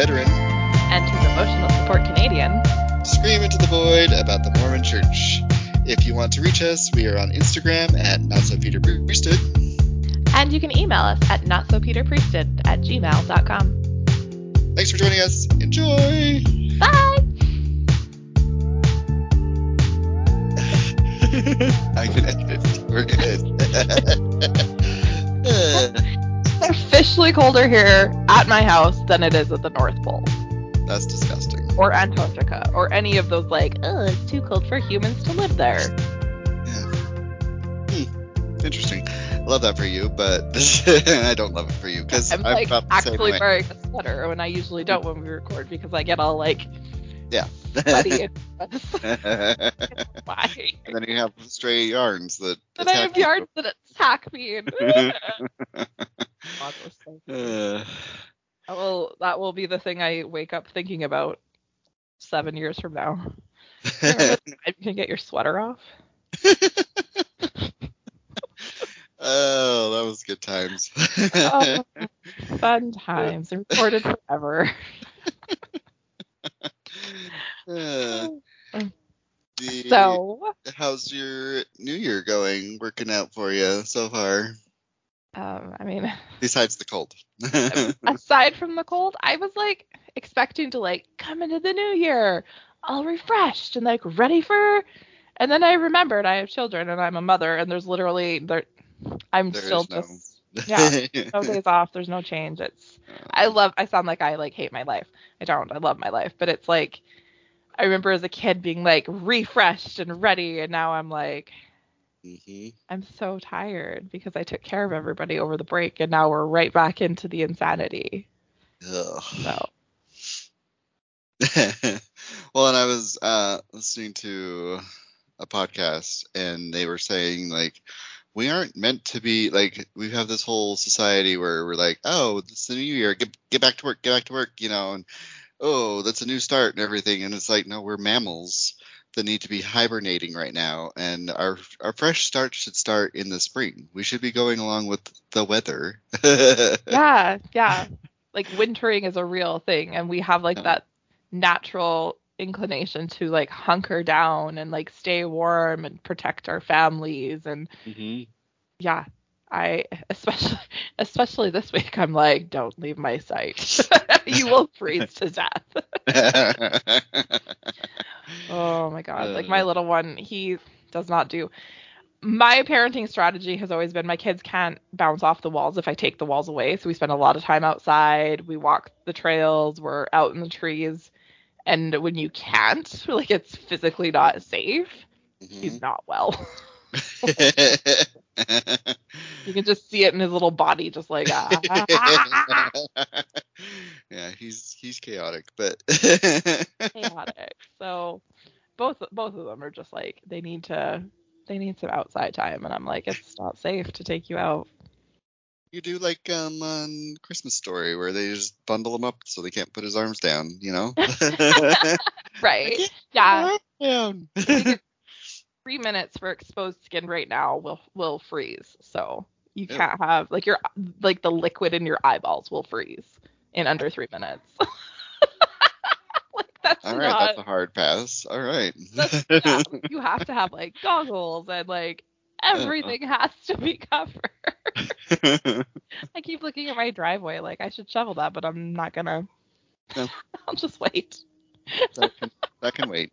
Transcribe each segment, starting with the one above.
veteran, and to the emotional support Canadian. scream into the void about the Mormon Church. If you want to reach us, we are on Instagram at Not So Peter Priesthood. And you can email us at notsopeterpriesthood at gmail.com. Thanks for joining us. Enjoy. Bye! I can edit it. We're good. Officially colder here at my house than it is at the North Pole. That's disgusting. Or Antarctica. Or any of those, like, oh, it's too cold for humans to live there. Yeah. Hmm. Interesting. I love that for you, but I don't love it for you because I'm I'm like about the same actually wearing a sweater when I usually don't when we record because I get all like Yeah. and why. and then you have stray yarns that. Then I have yarns you. that attack me and God, that's so Uh, will that will be the thing I wake up thinking about seven years from now. Remember the time you can get your sweater off. oh, that was good times. Oh, fun times recorded forever. Uh, the- So, how's your New Year going? Working out for you so far? Um, I mean, Besides the cold. aside from the cold, I was like expecting to like come into the new year all refreshed and like ready for. And then I remembered I have children and I'm a mother and there's literally there. I'm There still is no- just yeah no days off. There's no change. It's I love. I sound like I like hate my life. I don't. I love my life, but it's like I remember as a kid being like refreshed and ready, and now I'm like Mhm. I'm so tired because I took care of everybody over the break, and now we're right back into the insanity. Ugh. So well, and I was uh, listening to a podcast, and they were saying like we aren't meant to be like we have this whole society where we're like, oh, it's the new year, get get back to work, get back to work, you know, and oh, that's a new start and everything, and it's like no, we're mammals that need to be hibernating right now, and our our fresh start should start in the spring. We should be going along with the weather. yeah, yeah, like wintering is a real thing, and we have like Yeah. that natural inclination to like hunker down and like stay warm and protect our families and hmm yeah i especially especially this week i'm like don't leave my sight you will freeze to death oh my god. Like my Uh. little one he does not do my parenting strategy has always been my kids can't bounce off the walls if i take the walls away. So we spend a lot of time outside. We walk the trails. We're out in the trees. And when you can't like it's physically not safe. Mhm. he's not well you can just see it in his little body just like ah, yeah, he's he's chaotic, but chaotic. So both both of them are just like they need to they need some outside time and I'm like it's not safe to take you out. you do like um on Christmas Story where they just bundle him up so they can't put his arms down, you know? Right. Yeah. Down. 3 minutes for exposed skin right now will will freeze. So you Ew. can't have like your like the liquid in your eyeballs will freeze in under 3 minutes. like that's All right, not that's a hard pass. All right. Yeah, you have to have like goggles and like everything uh-huh. has to be covered. I keep looking at my driveway like I should shovel that, but I'm not gonna. No. I'll just wait. that, can, that can wait.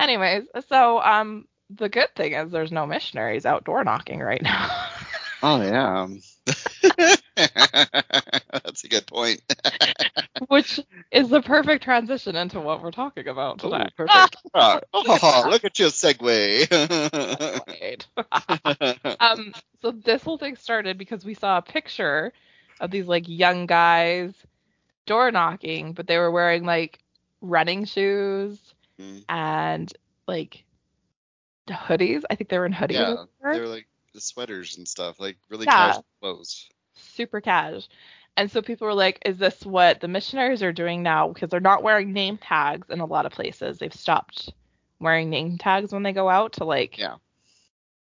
Anyways, so um, the good thing is there's no missionaries outdoor knocking right now. oh yeah. That's a good point. Which is the perfect transition into what we're talking about Oh, today. perfect. Ah, oh, look at your segue. Um, so this whole thing started because we saw a picture of these like young guys door knocking, but they were wearing like running shoes Mm. and like the hoodies. I think they were in hoodies. yeah, they were like the sweaters and stuff, like really Yeah. casual clothes. super cash. And so people were like, is this what the missionaries are doing now? Because they're not wearing name tags in a lot of places. They've stopped wearing name tags when they go out to like Yeah.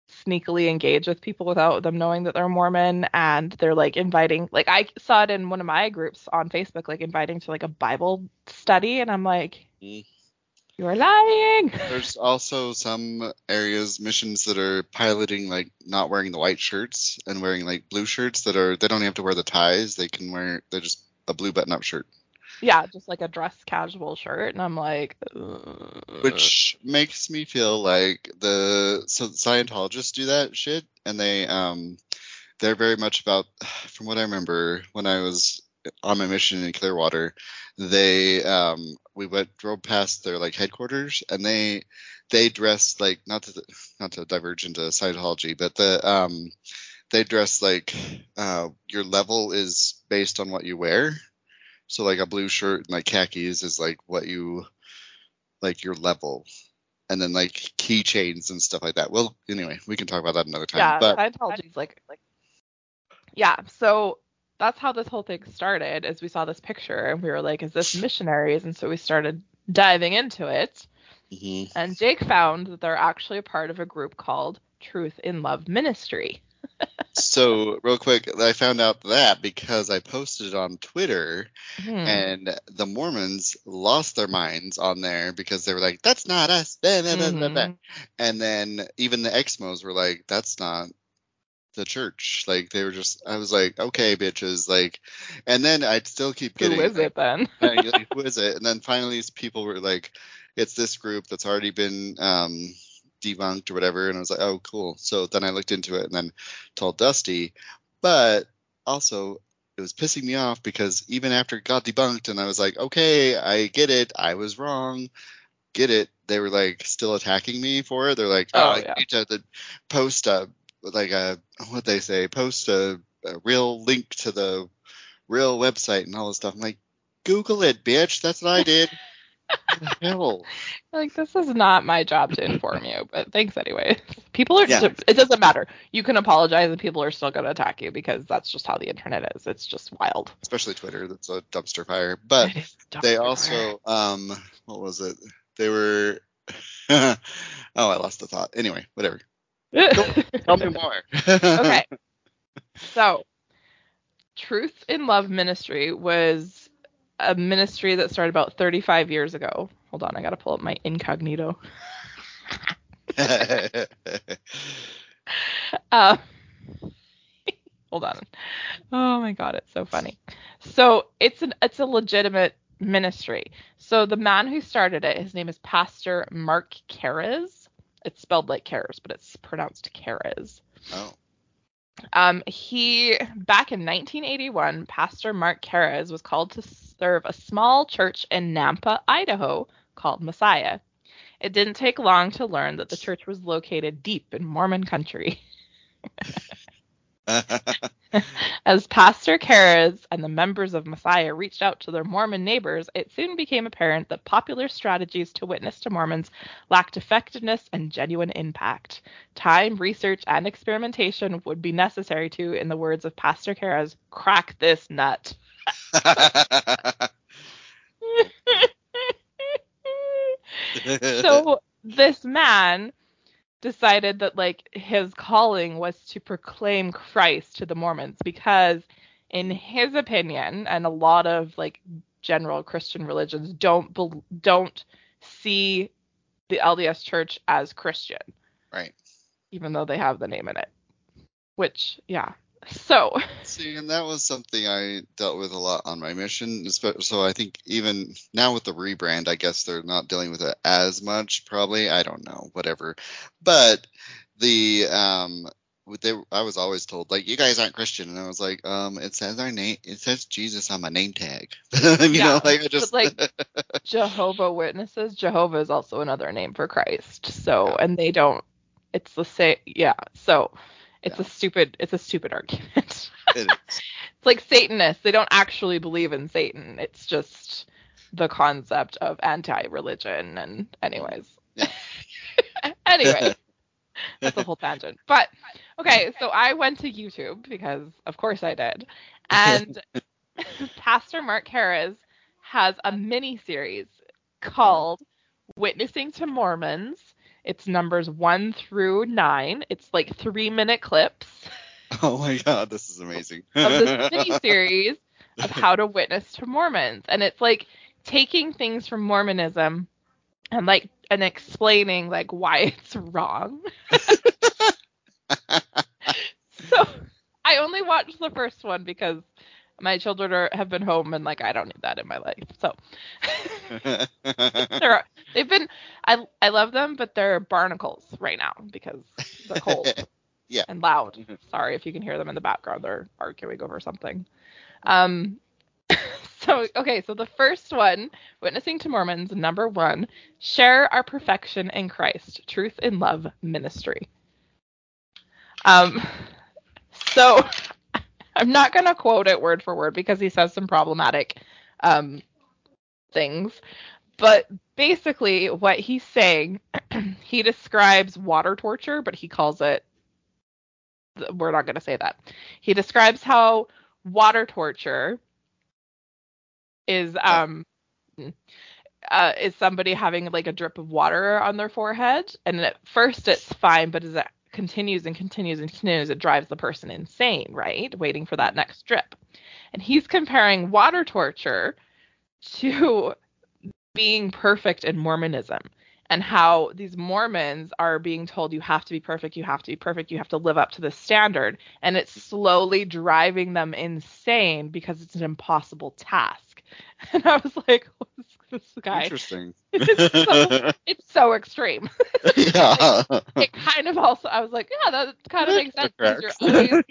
sneakily engage with people without them knowing that they're Mormon and they're like inviting like I saw it in one of my groups on Facebook like inviting to like a Bible study and I'm like Mm. you're lying. There's also some areas, missions that are piloting like not wearing the white shirts and wearing like blue shirts that are they don't have to wear the ties. They can wear they're just a blue button up shirt. Yeah, just like a dress casual shirt and I'm like "Ugh." Which makes me feel like the so Scientologists do that shit and they um they're very much about from what I remember when I was on my mission in Clearwater, they um we went drove past their like headquarters and they they dress like not to not to diverge into Scientology, but the um they dress like uh your level is based on what you wear. So like a blue shirt and like khakis is like what you like your level. And then like keychains and stuff like that. Well, anyway, we can talk about that another time. yeah, but Scientology's like like yeah. So that's how this whole thing started. Is we saw this picture and we were like, is this missionaries? And so we started diving into it. Mhm. And Jake found that they're actually a part of a group called Truth in Love Ministry. so real quick, I found out that because I posted it on Twitter Hmm. and the Mormons lost their minds on there because they were like, "That's not us,". Mhm. and then even the Exmos were like, "That's not the church." Like they were just, I was like, "Okay, bitches," like, and then I'd still keep getting, is it then? like, who is it? And then finally, people were like, it's this group that's already been um, debunked or whatever. And I was like, oh, cool. So then I looked into it and then told Dusti. But also, it was pissing me off because even after it got debunked and I was like, okay, I get it. I was wrong. Get it. They were like still attacking me for it. They're like, oh, Oh, I yeah. need to the- post a, like a, what they say, post a, a real link to the real website and all this stuff. I'm like, Google it, bitch. That's what I did. Hell? like this is not my job to inform you, but thanks anyway. People are Yeah. it doesn't matter. You can apologize and people are still going to attack you because that's just how the internet is. It's just wild. Especially Twitter. That's a dumpster fire. But is they dumpster also, um, what was it? They were. oh, I lost the thought. Anyway, whatever. Fire. Tell me more. okay. So, Truth in Love Ministry was a ministry that started about 35 years ago. Hold on, I got to pull up my incognito. Uh, hold on. Oh my god, it's so funny. So it's an it's a legitimate ministry. So the man who started it, his name is Pastor Mark Cares. It's spelled like Cares, but it's pronounced Karez. oh. Um, he back in 1981, Pastor Mark Cares was called to serve a small church in Nampa, Idaho, called Messiah. It didn't take long to learn that the church was located deep in Mormon country. As Pastor Cares and the members of Messiah reached out to their Mormon neighbors, it soon became apparent that popular strategies to witness to Mormons lacked effectiveness and genuine impact. Time, research, and experimentation would be necessary to, in the words of Pastor Cares, crack this nut. so this man decided that like his calling was to proclaim Christ to the Mormons because in his opinion and a lot of like general Christian religions don't bel don't see the LDS church as Christian. Right. even though they have the name in it. Which yeah so See, and that was something I dealt with a lot on my mission. So I think even now with the rebrand, I guess they're not dealing with it as much. Probably, I don't know, whatever. But the um, they I was always told like you guys aren't Christian, and I was like, um, it says our name, it says Jesus on my name tag. you Yeah, know, like I just like Jehovah Witnesses Jehovah is also another name for Christ so and they don't it's the same yeah so it's a stupid it's a stupid argument it is. It's like Satanists. They don't actually believe in Satan. It's just the concept of anti-religion. And anyways, Yeah. anyway, that's a whole tangent. But okay, so I went to YouTube because of course I did, and Pastor Mark Harris has a mini series called "Witnessing to Mormons." It's numbers one through nine. It's like three minute clips Oh my god, this is amazing. of this mini series of how to witness to Mormons. And it's like taking things from Mormonism and like and explaining like why it's wrong. so I only watched the first one because my children are, have been home and like I don't need that in my life. So they're they've been I I love them, but they're barnacles right now because they're cold. Yeah. And loud. Mhm. Sorry if you can hear them in the background. They're arguing over something. Um so okay, so the first one, witnessing to Mormons, number one, share our perfection in Christ, truth in love ministry. Um so I'm not gonna quote it word for word because he says some problematic um things. But basically what he's saying, he describes water torture, but he calls it we're not going to say that. He describes how water torture is um uh, is somebody having like a drip of water on their forehead, and at first it's fine, but as it continues and continues and continues, it drives the person insane, right? Waiting for that next drip. And he's comparing water torture to being perfect in Mormonism and how these Mormons are being told you have to be perfect, you have to be perfect, you have to live up to this standard, and it's slowly driving them insane because it's an impossible task. And I was like, what's this guy? Interesting. It's so, it's so extreme. yeah. It kind of also, I was like, yeah, that kind of makes sense you're always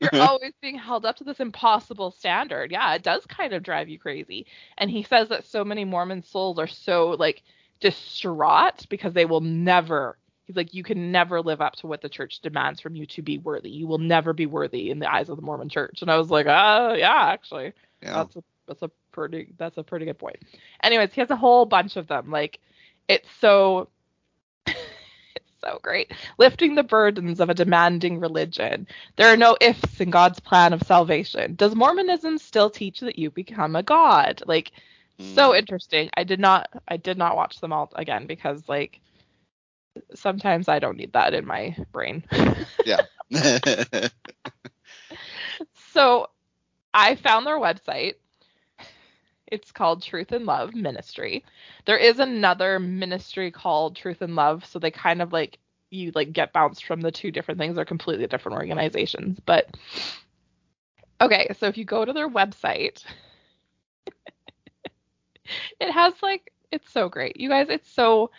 you're always being held up to this impossible standard. Yeah, it does kind of drive you crazy. And he says that so many Mormon souls are so like distraught because they will never he's like you can never live up to what the church demands from you to be worthy. You will never be worthy in the eyes of the Mormon church. And I was like, uh yeah, actually. yeah. That's a that's a pretty that's a pretty good point. Anyways, he has a whole bunch of them. Like it's so it's so great. Lifting the burdens of a demanding religion. There are no ifs in God's plan of salvation. Does Mormonism still teach that you become a god? Like so Mm. interesting. I did not I did not watch them all again because like sometimes I don't need that in my brain. Yeah. So I found their website. It's called Truth and Love Ministry. There is another ministry called Truth and Love, so they kind of like you like get bounced from the two different things. They're completely different organizations. But okay, so if you go to their website, it has like it's so great. You guys, it's so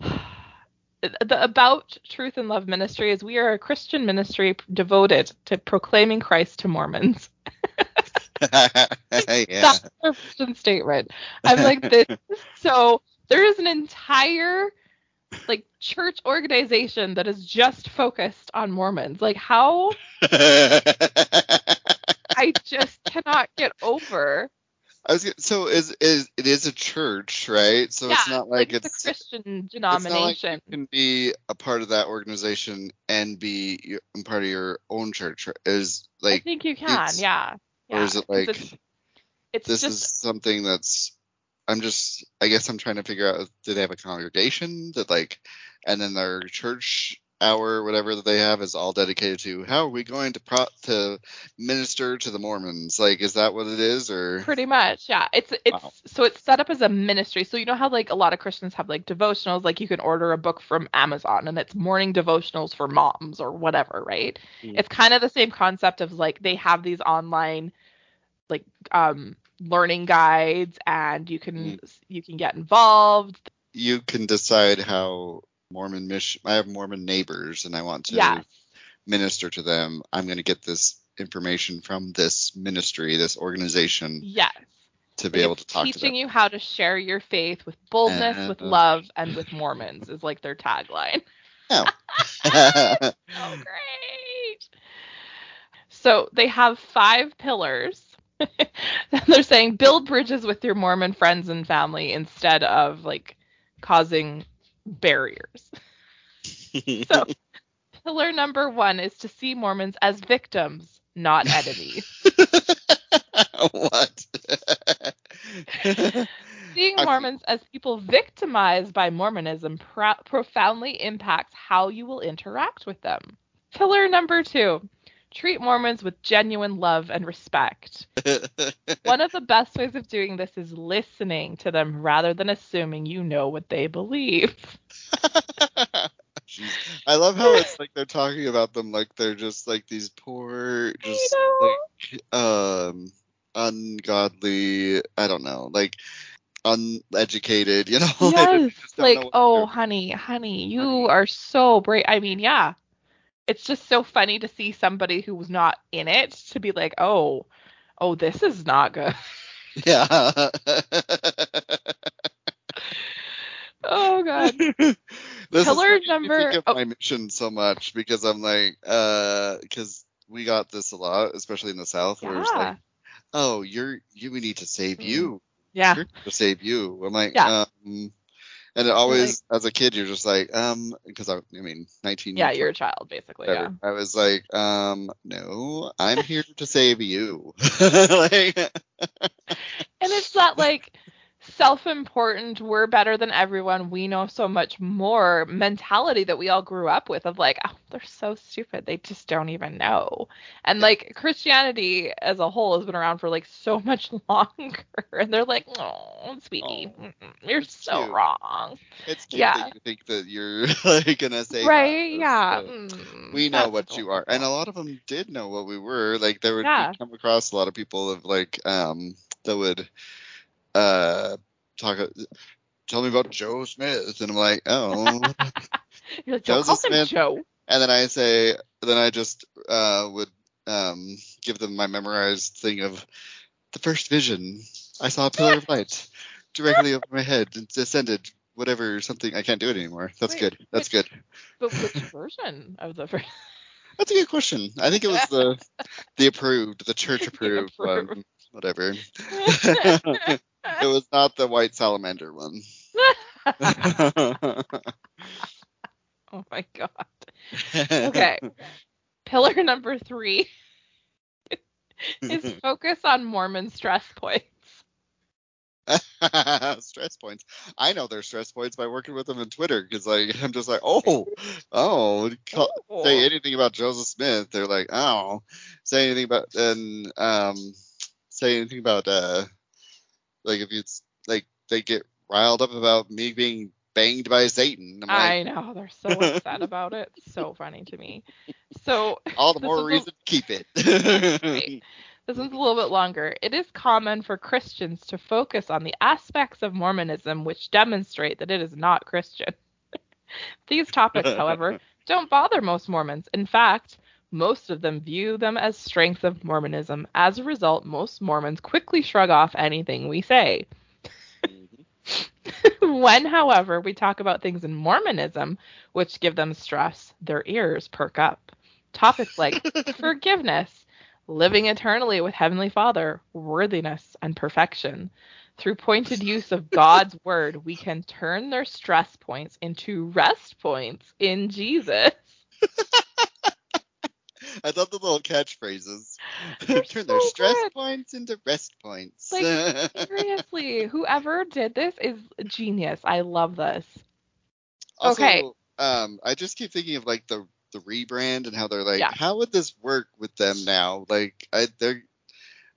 the about truth and love ministry is we are a Christian ministry devoted to proclaiming Christ to Mormons. yeah. That's statement. I'm like, this is so there is an entire like church organization that is just focused on Mormons. Like how I just cannot get over. I was so is is it is a church, right? So yeah, it's not like it's, it's a Christian not like denomination. you can be a part of that organization and be your, part of your own church. Is like I think you can, it's- yeah. or is it like it's, it's this just is something that's I'm just I guess I'm trying to figure out do they have a congregation that like and then their church hour whatever that they have is all dedicated to how are we going to pro to minister to the Mormons like is that what it is or Pretty much, yeah. It's it's Wow. so it's set up as a ministry. So you know how like a lot of Christians have like devotionals, like you can order a book from Amazon and it's morning devotionals for moms or whatever, right? Mm. It's kind of the same concept of like they have these online like um learning guides and you can you can get involved. you can decide how Mormon mission I have Mormon neighbors and I want to Yes. minister to them I'm going to get this information from this ministry this organization Yes. to be Like, able to talk teaching them you how to share your faith with boldness, with Uh, love, and with Mormons is like their tagline. Oh. so great. So they have five pillars. They're saying build bridges with your Mormon friends and family instead of like causing barriers. So pillar number one is to see Mormons as victims, not enemies. what? Seeing Mormons as people victimized by Mormonism pro- profoundly impacts how you will interact with them. Pillar number two treat Mormons with genuine love and respect. One of the best ways of doing this is listening to them rather than assuming you know what they believe. I love how it's like they're talking about them like they're just like these poor, just like um ungodly. I don't know, like uneducated. You know, Yes, just like, oh, honey, honey, you Honey. are so brave. I mean, yeah. It's just so funny to see somebody who was not in it to be like, oh, oh, this is not good. yeah. Oh, God. this Pillar is number- think of oh. my mission so much because I'm like, uh, because we got this a lot, especially in the South, where it's like, oh, you're you, we need to save Mm. you. Yeah. To save you. I'm like, Yeah. um, and it always, as a kid, you're just like, um, because I, I mean, 19. Yeah, you're a child, basically. Yeah. I was like, um, no, I'm here to save you. like, And it's not like self-important, we're better than everyone, we know so much more mentality that we all grew up with of like, oh, they're so stupid, they just don't even know. And like Christianity as a whole has been around for like so much longer, and they're like, oh, sweetie, Oh, you're so cute. wrong, it's cute Yeah. that you think that you're like gonna say, right? Yeah. mm, we know what you are, and a lot of them did know what we were. Like there would Yeah. come across a lot of people of like um that would uh talk. Tell me about Joe Smith, and I'm like, oh. You're like, don't call him Joe. and then I say, then I just uh, would um, give them my memorized thing of the first vision. I saw a pillar of light directly over my head and descended. Whatever, something I can't do it anymore. That's Wait, good. That's which- good. But which version of the first? That's a good question. I think it was the the approved, the church approved one. approved. Whatever. It was not the white salamander one. oh my god. Okay. Pillar number three is focus on Mormon stress points. stress points. I know their stress points by working with them on Twitter because like I'm just like, oh, oh, call, say anything about Joseph Smith, they're like, oh, say anything about and um, say anything about uh, like if it's like they get riled up about me being banged by Satan. Like, I know they're so upset about it. So funny to me. So all the more is a- reason to keep it. Right. this one's a little bit longer. It is common for Christians to focus on the aspects of Mormonism which demonstrate that it is not Christian. These topics, however, don't bother most Mormons. In fact, most of them view them as strengths of Mormonism. As a result, most Mormons quickly shrug off anything we say. Mm-hmm. when, however, we talk about things in Mormonism which give them stress, their ears perk up. Topics like forgiveness, living eternally with Heavenly Father, worthiness, and perfection. Through pointed use of God's word, we can turn their stress points into rest points in Jesus. I love the little catchphrases. Turn their stress good. points into rest points. Like, Seriously, whoever did this is genius. I love this. Also, Okay. Um, I just keep thinking of like the the rebrand and how they're like, Yeah. how would this work with them now? Like, I they're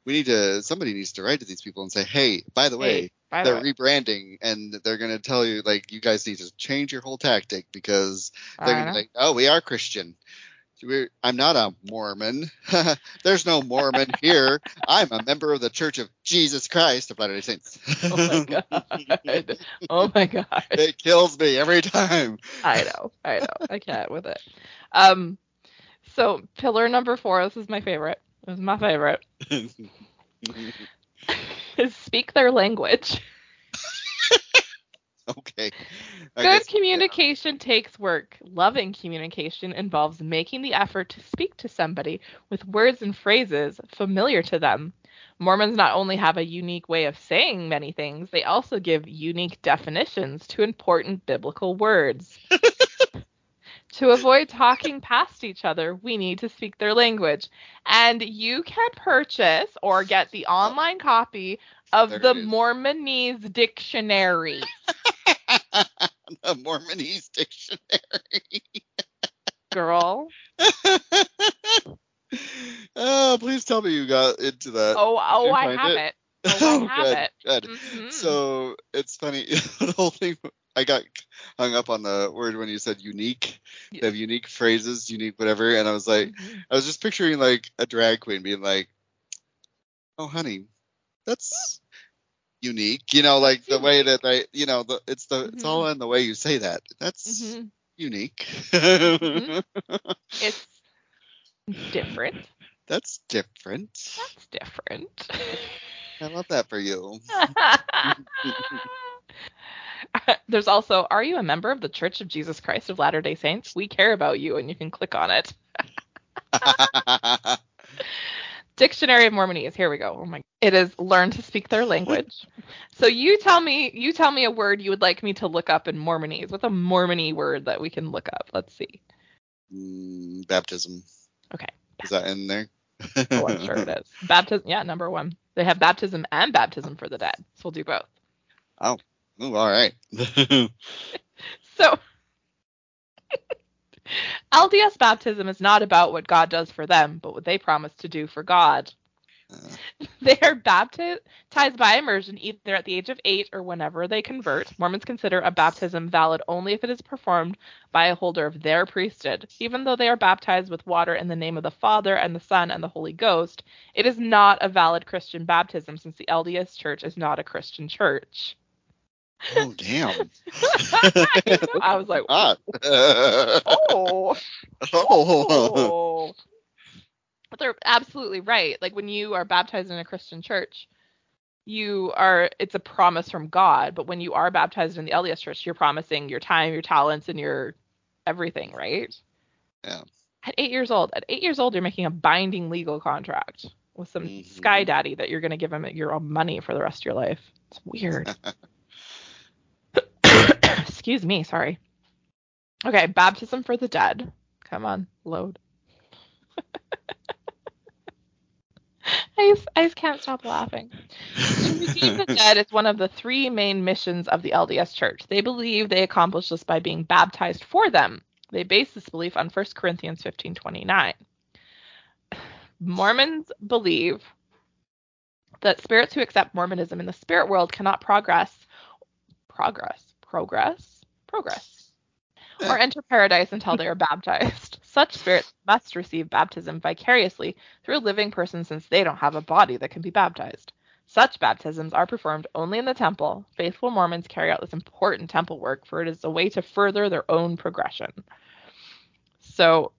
we need to somebody needs to write to these people and say, hey, by the way, Hey, by they're way, rebranding and they're gonna tell you like you guys need to change your whole tactic because they're gonna be like, oh, we are Christian. I'm not a Mormon. There's no Mormon here. I'm a member of the Church of Jesus Christ of Latter-day Saints. Oh my god. Oh my god. it kills me every time. I know. I know. I can't with it. Um so pillar number 4, this is my favorite. This is my favorite. Speak their language. okay. I Good guess- communication takes work. Loving communication involves making the effort to speak to somebody with words and phrases familiar to them. Mormons not only have a unique way of saying many things, they also give unique definitions to important biblical words. to avoid talking past each other, we need to speak their language. And you can purchase or get the oh. online copy of There the. Mormonese dictionary. the Mormonese dictionary. Girl. oh, please tell me you got into that. Oh, oh, I have it? it. Oh, I have good, it. good. Mhm. So it's funny. the whole thing. I got hung up on the word when you said unique. Yeah. They have unique phrases, unique whatever, and I was like, Mhm. I was just picturing like a drag queen being like, "Oh, honey, that's unique." You know, like the way that they, you know, the, it's the it's all in the way you say that. That's Mhm. unique. Mhm. It's different. that's different. That's different. I love that for you. There's also, are you a member of the Church of Jesus Christ of Latter day Saints? We care about you, and you can click on it. Dictionary of Mormonese. Here we go. Oh my. It is learn to speak their language. so you tell me, you tell me a word you would like me to look up in Mormonese. What's a Mormony word that we can look up? Let's see. Mm, baptism. Okay. Is that in there? Oh, I'm sure it is. Baptism. Yeah, number one. They have baptism and baptism for the dead. So we'll do both. Oh. Ooh, all right. So, LDS baptism is not about what God does for them, but what they promise to do for God. Uh, They are baptized by immersion either at the age of eight or whenever they convert. Mormons consider a baptism valid only if it is performed by a holder of their priesthood. Even though they are baptized with water in the name of the Father and the Son and the Holy Ghost, it is not a valid Christian baptism since the LDS Church is not a Christian church. Oh damn. I was like, Hot. oh. oh. Oh. But they're absolutely right. Like when you are baptized in a Christian church, you are it's a promise from God, but when you are baptized in the LDS church, you're promising your time, your talents and your everything, right? Yeah. At 8 years old, at 8 years old you're making a binding legal contract with some Mhm. sky daddy that you're going to give him your own money for the rest of your life. It's weird. Excuse me, sorry. Okay, baptism for the dead. Come on, load. I just, I just can't stop laughing. To the dead is one of the three main missions of the LDS Church. They believe they accomplish this by being baptized for them. They base this belief on 1 Corinthians 15:29. Mormons believe that spirits who accept Mormonism in the spirit world cannot progress, progress, progress, progress, eh. or enter paradise until they are baptized. Such spirits must receive baptism vicariously through a living person since they don't have a body that can be baptized. Such baptisms are performed only in the temple. Faithful Mormons carry out this important temple work, for it is a way to further their own progression. So,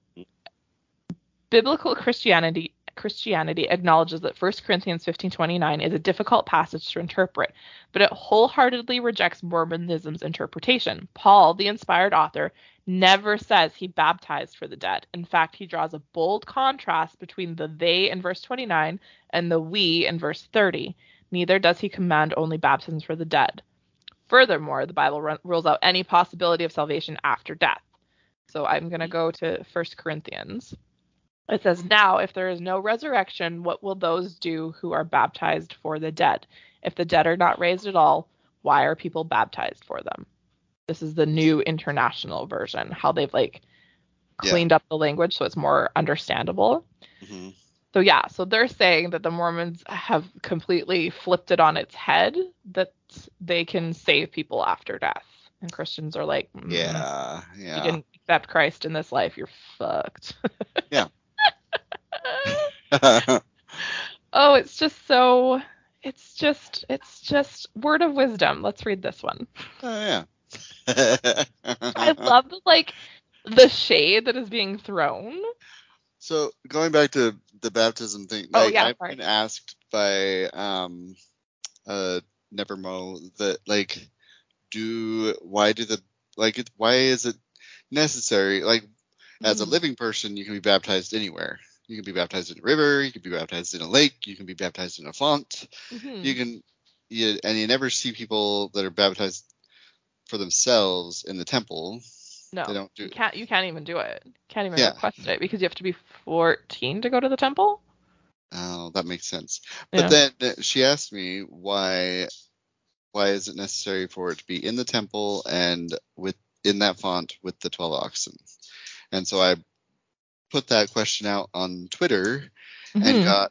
biblical Christianity Christianity acknowledges that 1 Corinthians 15:29 is a difficult passage to interpret, but it wholeheartedly rejects Mormonism's interpretation. Paul, the inspired author, never says he baptized for the dead. In fact, he draws a bold contrast between the they in verse 29 and the we in verse 30. Neither does he command only baptisms for the dead. Furthermore, the Bible run- rules out any possibility of salvation after death. So I'm going to mm-hmm. go to 1 Corinthians. It says, Now, if there is no resurrection, what will those do who are baptized for the dead? If the dead are not raised at all, why are people baptized for them? This is the new international version, how they've like Yeah. cleaned up the language so it's more understandable. Mhm. So yeah, so they're saying that the Mormons have completely flipped it on its head that they can save people after death. And Christians are like, mm, Yeah. you didn't accept Christ in this life, you're fucked. Yeah. oh, it's just so it's just it's just word of wisdom. Let's read this one. oh yeah. I love the like the shade that is being thrown. So going back to the baptism thing, Oh, yeah, I've sorry. been asked by um uh Nevermo that like do why do the like why is it necessary like as a Mhm. living person you can be baptized anywhere. You can be baptized in a river, you can be baptized in a lake, you can be baptized in a font. Mhm. You can you, and you never see people that are baptized for themselves in the temple. no, They don't you can't. You can't even do it. Can't even Yeah. request it because you have to be 14 to go to the temple. Oh, that makes sense. But Yeah. then she asked me why why is it necessary for it to be in the temple and with in that font with the 12 oxen? And so I put that question out on Twitter and Mhm. got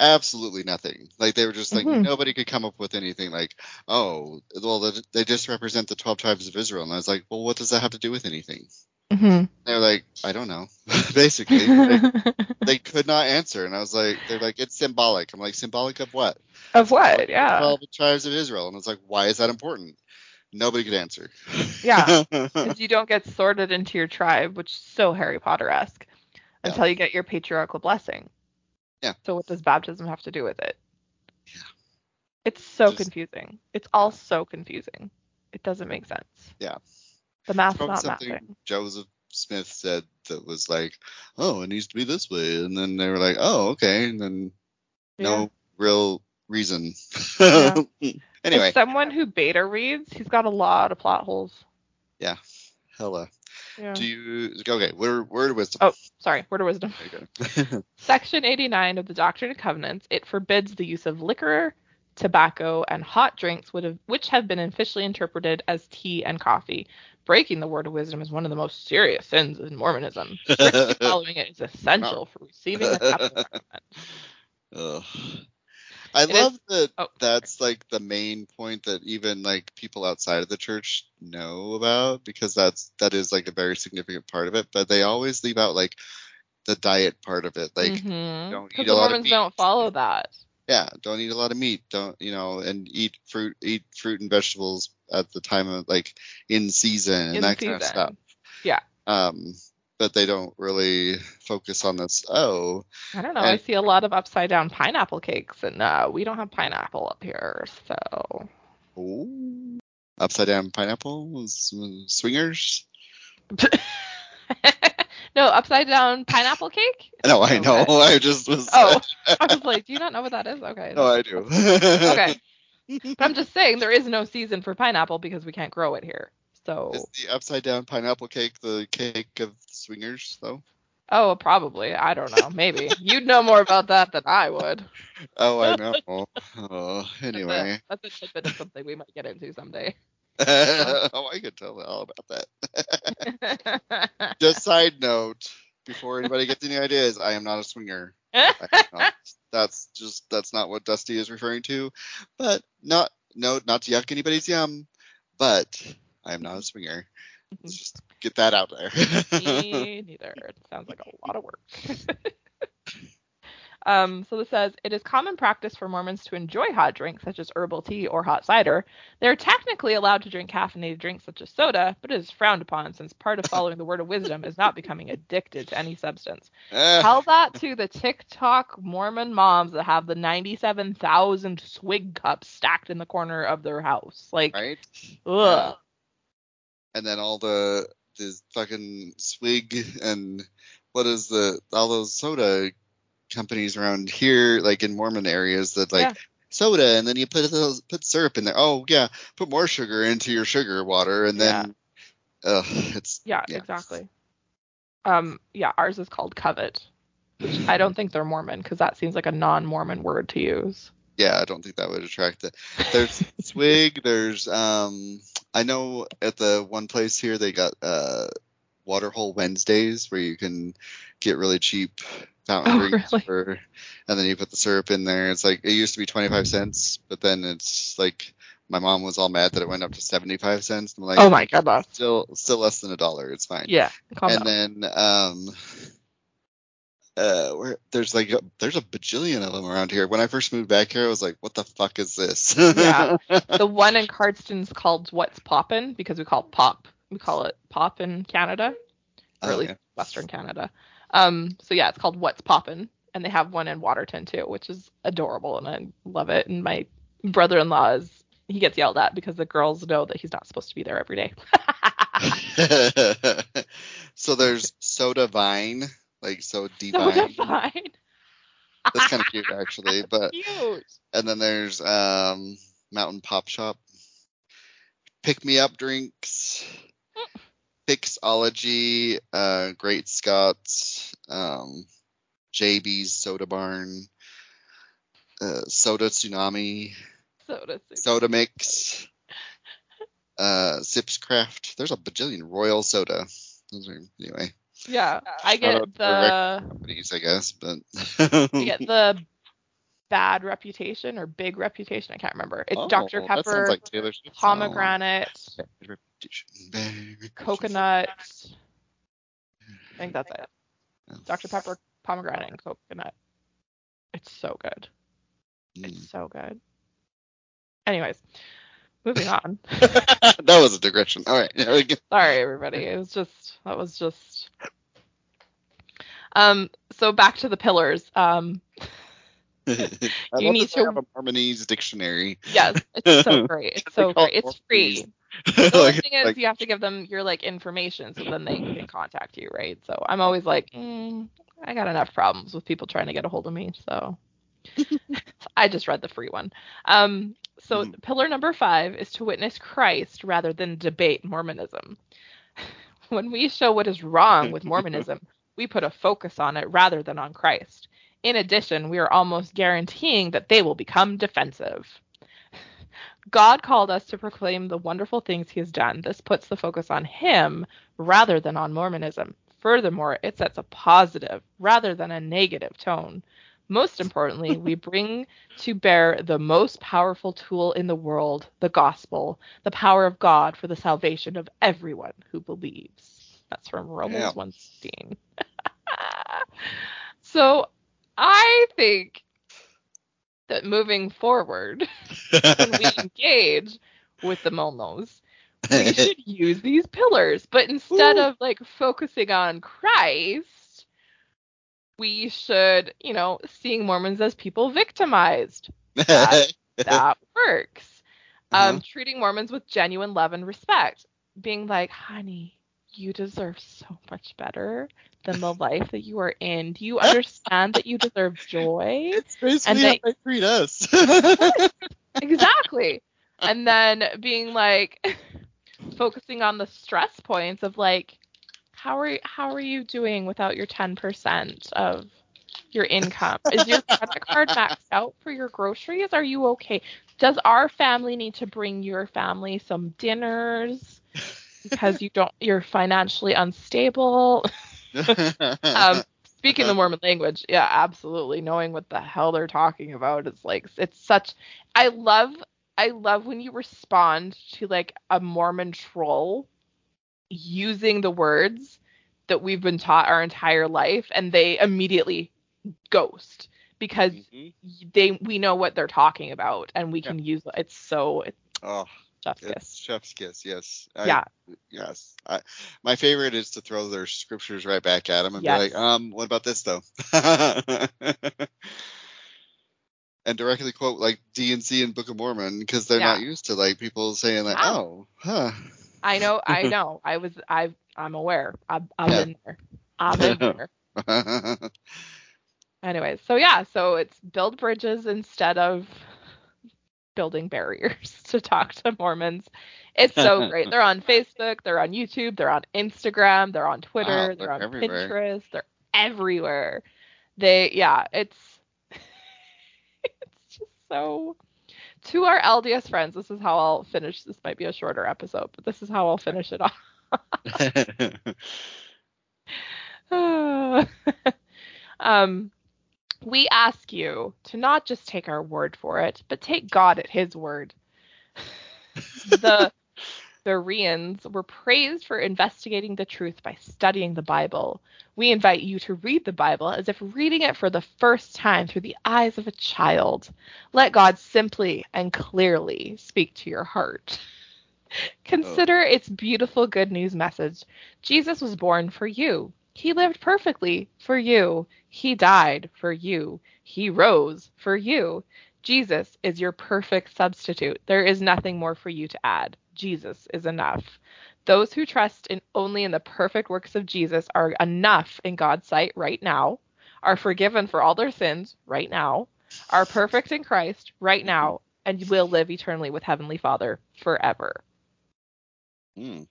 absolutely nothing. Like they were just like Mhm. nobody could come up with anything like, "Oh, well they- they just represent the 12 tribes of Israel." And I was like, "Well, what does that have to do with anything?" Mhm. They're like, "I don't know." Basically, they, they could not answer and I was like, they're like, "It's symbolic." I'm like, "Symbolic of what?" of what? Yeah. Twelve tribes of Israel, and I was like, why is that important? Nobody could answer. Yeah. Because you don't get sorted into your tribe, which is so Harry Potter esque, Yeah. until you get your patriarchal blessing. Yeah. So what does baptism have to do with it? Yeah. It's so Just- confusing. It's all so confusing. It doesn't make sense. Yeah. The math's Probably not something. Joseph Smith said that was like, oh, it needs to be this way, and then they were like, oh, okay, and then no real reason. Yeah. anyway, As someone who beta reads, he's got a lot of plot holes. Yeah, hella. Yeah. Do you okay? Word, word of wisdom. Oh, sorry. Word of wisdom. There you go. Section 89 of the Doctrine and Covenants, it forbids the use of liquor, tobacco, and hot drinks would have, which have been officially interpreted as tea and coffee. Breaking the word of wisdom is one of the most serious sins in Mormonism. Strictly following it is essential for receiving the sacrament. I It love that Oh, that's like the main point that even like people outside of the church know about because that's that is like a very significant part of it but they always leave out like the diet part of it like Mhm. don't eat a lot of Mormons meat. don't follow that. yeah don't eat a lot of meat don't you know and eat fruit eat fruit and vegetables at the time of like in season and In that kind of season. stuff Yeah. um but they don't really focus on this oh I don't know. I see a lot of upside down pineapple cakes, and uh, we don't have pineapple up here, so ooh, upside down pineapple swingers no upside down pineapple cake. no i know Okay. i just was Oh, I was like, do you not know what that is? Okay. no i do okay. But I'm just saying there is no season for pineapple because we can't grow it here. So Is the upside down pineapple cake the cake of swingers though? oh, probably. I don't know. Maybe you'd know more about that than I would. Oh, I know. oh, That's a- anyway. that's a tidbit of something we might get into someday. oh, I could tell all about that. Just side note, before anybody gets any ideas, I am not a swinger. Not. That's just that's not what Dusti is referring to. But not no not to yuck anybody's yum, but I am not a swinger. Let's just get that out there. Me neither. It sounds like a lot of work. um, so this says it is common practice for Mormons to enjoy hot drinks such as herbal tea or hot cider. They are technically allowed to drink caffeinated drinks such as soda, but it is frowned upon since part of following the word of wisdom is not becoming addicted to any substance. Eh, Tell that to the TikTok Mormon moms that have the 97,000 swig cups stacked in the corner of their house. Like, right? ugh. And then all the the fucking swig and what is the all those soda companies around here like in Mormon areas that like Yeah. soda and then you put those put syrup in there. Oh yeah, put more sugar into your sugar water and then ugh, it's Yeah, Yeah. exactly. Um, yeah, ours is called covet, which I don't think they're Mormon because that seems like a non-Mormon word to use. yeah, I don't think that would attract it. There's swig, there's um I know at the one place here they got uh Waterhole Wednesdays where you can get really cheap fountain Oh, drinks really? for and then you put the syrup in there. It's like it used to be 25 cents, but then it's like my mom was all mad that it went up to 75 cents. I'm like, oh my god, still still less than a dollar. It's fine. Yeah. And down. then um uh where there's like a, there's a bajillion of them around here. When I first moved back here, I was like, what the fuck is this? Yeah. the one in Cardston's called What's Poppin' because we call it pop. We call it pop in Canada, or Oh, at least yeah. Western Canada. Um, so yeah, it's called What's Poppin', and they have one in Waterton too, which is adorable, and I love it. And my brother-in-law is he gets yelled at because the girls know that he's not supposed to be there every day. so there's soda vine, like so so divine. that's. That's kind of cute actually. But Cute. and then there's um Mountain Pop Shop, pick me up drinks, Fixology, uh, Great Scots, um, JB's Soda Barn, uh, soda tsunami, Soda. soda mix, uh, Sips Craft. There's a bajillion Royal Soda. Those are anyway Yeah, I Shout out get the companies, I guess, but I get the bad reputation or big reputation. I can't remember. It's Oh, Dr Pepper, like Taylor Swift. pomegranate, song. Bad reputation, bad reputation. coconut. I think that's it. Dr Pepper, pomegranate, and coconut. It's so good. Mm. It's so good. Anyways, moving on. that was a digression. All right. there we go. Sorry, everybody. It was just that was just. Um. So back to the pillars. Um. You need to- have a Mormonese dictionary. Yes, it's so great. It's so great. It's free. The Like- thing is, like- you have to give them your like information, so then they can contact you, right? So I'm always like, mm, I got enough problems with people trying to get a hold of me, so I just read the free one. Um, so Mhm. pillar number five is to witness Christ rather than debate Mormonism. when we show what is wrong with Mormonism, we put a focus on it rather than on Christ. In addition, we are almost guaranteeing that they will become defensive. God called us to proclaim the wonderful things he has done. This puts the focus on him rather than on Mormonism. Furthermore, it sets a positive rather than a negative tone. Most importantly, we bring to bear the most powerful tool in the world, the gospel, the power of God for the salvation of everyone who believes. That's from Romans Yeah. 1:16. so, I think that moving forward, when we engage with the Monos, we should use these pillars. But instead Ooh. of like focusing on Christ, we should, you know, seeing Mormons as people victimized. That works. Um, Uh-huh. treating Mormons with genuine love and respect. Being like, honey, you deserve so much better than the life that you are in. Do you understand that you deserve joy? it's basically And they treat us. exactly. And then being like focusing on the stress points of like how are how are you doing without your 10% of your income? Is your credit card maxed out for your groceries? Are you okay? Does our family need to bring your family some dinners because you don't you're financially unstable? um speaking the mormon language yeah absolutely knowing what the hell they're talking about is like it's such i love i love when you respond to like a mormon troll using the words that we've been taught our entire life and they immediately ghost because Mhm. they we know what they're talking about and we can use it's so it's Oh, chef's kiss chef's kiss. Yes. I- yeah Yes. I, my favorite is to throw their scriptures right back at them and Yes. be like, um, what about this though? and directly quote like D&C and Book of Mormon because they're not used to like people saying like, Yeah. oh, huh. I know i know i was i i'm aware i've, I've Yeah. been there i'm in there Anyways, so yeah, so it's build bridges instead of building barriers to talk to Mormons. It's so great. They're on Facebook, they're on YouTube, they're on Instagram, they're on Twitter, Wow, they're they're on everywhere. Pinterest, they're everywhere. They yeah, it's it's just so to our LDS friends, this is how I'll finish this might be a shorter episode, but this is how I'll finish it off. um, we ask you to not just take our word for it, but take God at His word. the Bereans were praised for investigating the truth by studying the Bible. We invite you to read the Bible as if reading it for the first time through the eyes of a child. Let God simply and clearly speak to your heart. Consider oh. its beautiful good news message. Jesus was born for you. He lived perfectly for you. He died for you. He rose for you. Jesus is your perfect substitute. There is nothing more for you to add. Jesus is enough. Those who trust in only in the perfect works of Jesus are enough in God's sight right now, are forgiven for all their sins right now, are perfect in Christ right now, and will live eternally with Heavenly Father forever. Hmm.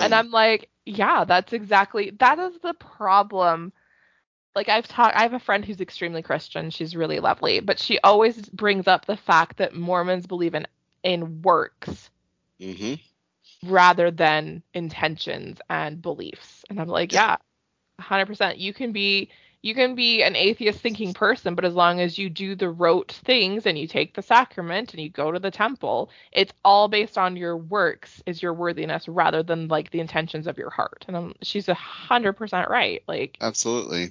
And I'm like, yeah, that's exactly that is the problem like I've talked I have a friend who's extremely Christian. She's really lovely, but she always brings up the fact that Mormons believe in in works hmm rather than intentions and beliefs. And I'm like, yeah, 100%. You can be you can be an atheist thinking person, but as long as you do the rote things and you take the sacrament and you go to the temple, it's all based on your works is your worthiness rather than like the intentions of your heart. And I'm, she's a hundred percent right. Like Absolutely.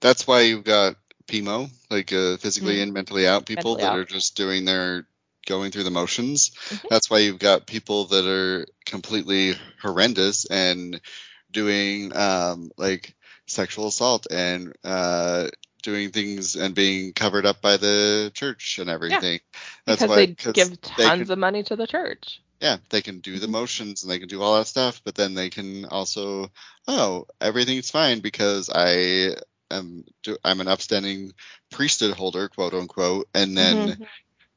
That's why you've got PIMO, like uh, physically Mhm. and mentally out people Mentally that out. are just doing their going through the motions. Mhm. That's why you've got people that are completely horrendous and doing um, like sexual assault and uh, doing things and being covered up by the church and everything. That's because why they give they tons can- of money to the church. yeah, they can do the Mhm. motions and they can do all that stuff, but then they can also, oh, everything's fine because I am I'm an upstanding priesthood holder, quote unquote, and then Mhm.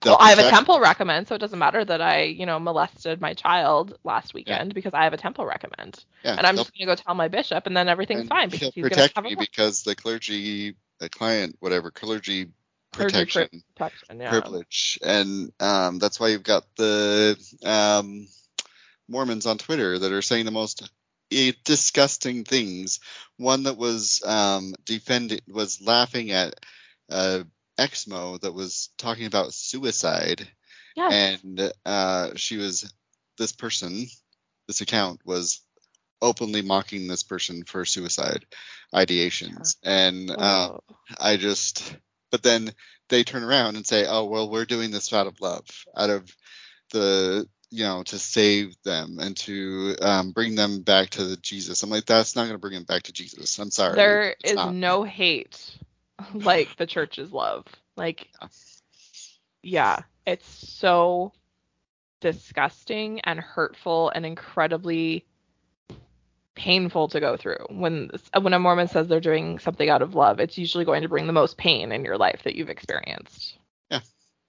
Well, I have a temple recommend, so it doesn't matter that I, you know, molested my child last weekend because I have a temple recommend. yeah, And I'm just gonna go tell my bishop, and then everything's and fine because he'll he's gonna protect me because the clergy, the client, whatever clergy Clergy pri- protection protection. Yeah. privilege, and um, that's why you've got the um, Mormons on Twitter that are saying the most eh, disgusting things. One that was um, defending was laughing at uh, Exmo that was talking about suicide, Yes. and uh, she was this person, this account was openly mocking this person for suicide ideations, and um, Oh. I just, but then they turn around and say, oh, well, we're doing this out of love, out of the, you know, to save them and to um, bring them back to the Jesus. I'm like, that's not going to bring them back to Jesus. I'm sorry. there It's is not. no hate like the church's love. Like, Yeah. it's so disgusting and hurtful and incredibly painful to go through. When when a Mormon says they're doing something out of love, it's usually going to bring the most pain in your life that you've experienced. Yeah,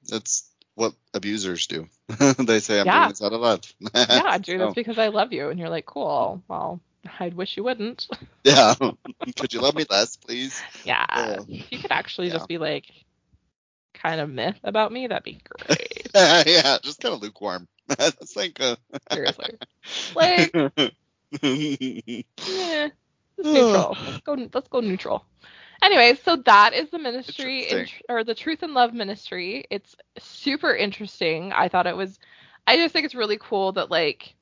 that's what abusers do. they say, I'm Yeah. doing this out of love. yeah, I do this So, because I love you, and you're like, cool. Well, I'd wish you wouldn't. yeah. Could you love me less, please? yeah, Yeah. if you could actually Yeah. just be like, kind of myth about me, that'd be great. yeah, just kind of lukewarm. That's like, uh, Seriously. Like, yeah, neutral. Let's go. Let's go neutral. Anyway, so that is the ministry in, or the Truth in Love ministry. It's super interesting. I thought it was. I just think it's really cool that like.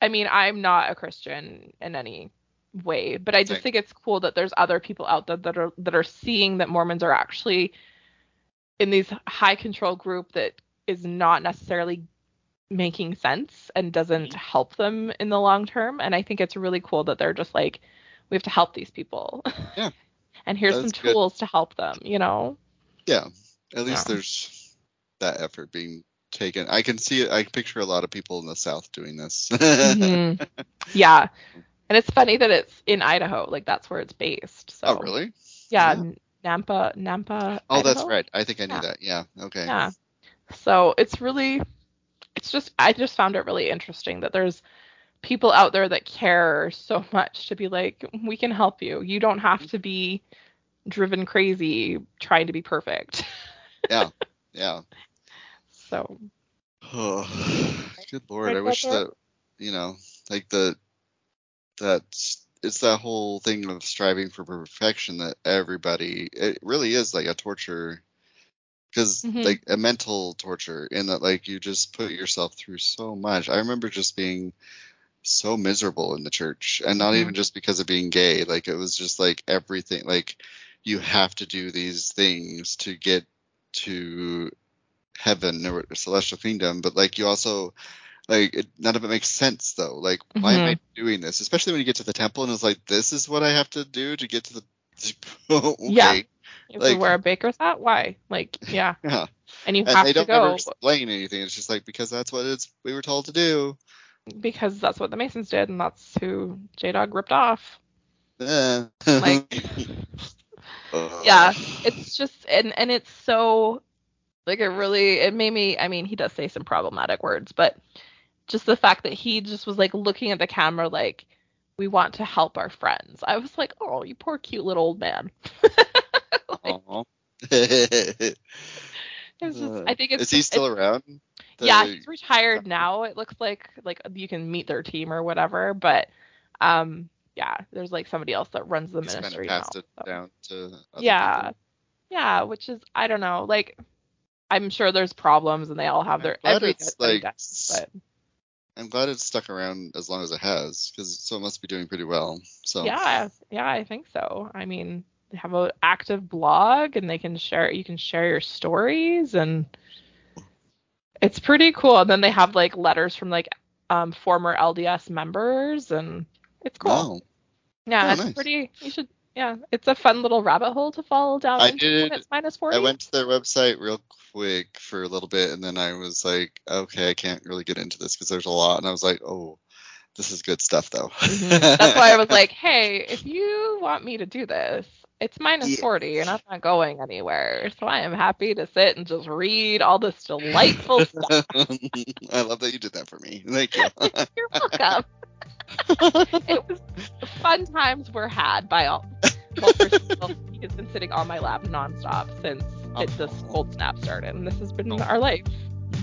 I mean, I'm not a Christian in any way, but I just think it's cool that there's other people out there that are that are seeing that Mormons are actually in these high control group that is not necessarily making sense and doesn't Mm-hmm. help them in the long term. And I think it's really cool that they're just like, we have to help these people. Yeah. and here's some That's good. tools to help them, you know? Yeah, at least Yeah. there's that effort being taken. I can see it. I can picture a lot of people in the South doing this. Mhm. Yeah. And it's funny that it's in Idaho, like that's where it's based. So oh, really? Yeah, Yeah. Nampa, Nampa. Oh, that's right. I think I knew Yeah. that. Yeah. Okay. Yeah. So it's really, it's just, I just found it really interesting that there's people out there that care so much to be like, we can help you. You don't have to be driven crazy trying to be perfect. Yeah. Yeah. So, Oh, good lord! I wish that you know, like the that it's that whole thing of striving for perfection that everybody. It really is like a torture, because Mhm. like a mental torture in that like you just put yourself through so much. I remember just being so miserable in the church, and not Mhm. even just because of being gay. Like it was just like everything. Like you have to do these things to get to heaven or celestial kingdom, but like you also like it, none of it makes sense though. Like why am I doing this? Especially when you get to the temple and it's like this is what I have to do to get to the okay. Yeah. you Like- wear a baker's hat? Why? Like, yeah. Yeah. And you And have they to don't ever explain anything. It's just like because that's what it's we were told to do. because that's what the Masons did, and that's who J Dog ripped off. Eh. Like, yeah, it's just and and it's so like it really it made me i mean he does say some problematic words but just the fact that he just was like looking at the camera like we want to help our friends. I was like, oh, you poor cute little old man. like, just, I think it's Is he still around? The- yeah, he's retired now. It looks like like you can meet their team or whatever, but um yeah, there's like somebody else that runs the he's kind ministry of passed now. it so. down to. Yeah. people. Yeah, which is I don't know, like I'm sure there's problems and they all have their every like, does, but I'm glad it's stuck around as long as it has, because so it must be doing pretty well. So yeah, yeah, I think so. I mean, they have an active blog and they can share you can share your stories and it's pretty cool. And then they have like letters from like um former LDS members and it's cool. Wow. Yeah, Oh, it's nice. pretty. You should. Yeah, it's a fun little rabbit hole to fall down I into did- when it's minus forty. I went to their website real quick for a little bit, and then I was like, okay, I can't really get into this because there's a lot, and I was like, oh, this is good stuff though. Mhm. That's why I was like, hey, if you want me to do this, it's minus Yeah. forty, and I'm not going anywhere. So I am happy to sit and just read all this delightful stuff. I love that you did that for me. Thank you. You're welcome. it was fun times were had by all. Well, first of all, he has been sitting on my lap nonstop since oh. it, this Oh. cold snap started, and this has been Oh. our life.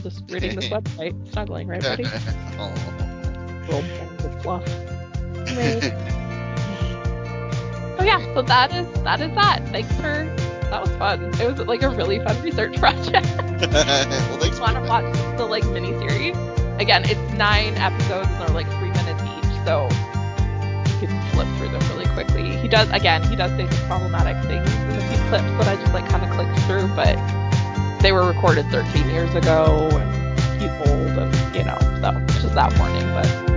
Just reading this website, snuggling, right, buddy? Aw. Oh. Little of fluff. Oh yeah, so that is that is that. Thanks for that was fun. It was like a really fun research project. well, thanks Want to watch the like mini series? Again, it's nine episodes and they're like three so you can flip through them really quickly. He does again, he does say some problematic things in a few clips that I just like kind of clicked through, but they were recorded 13 years ago and he's old and you know, so just that warning. But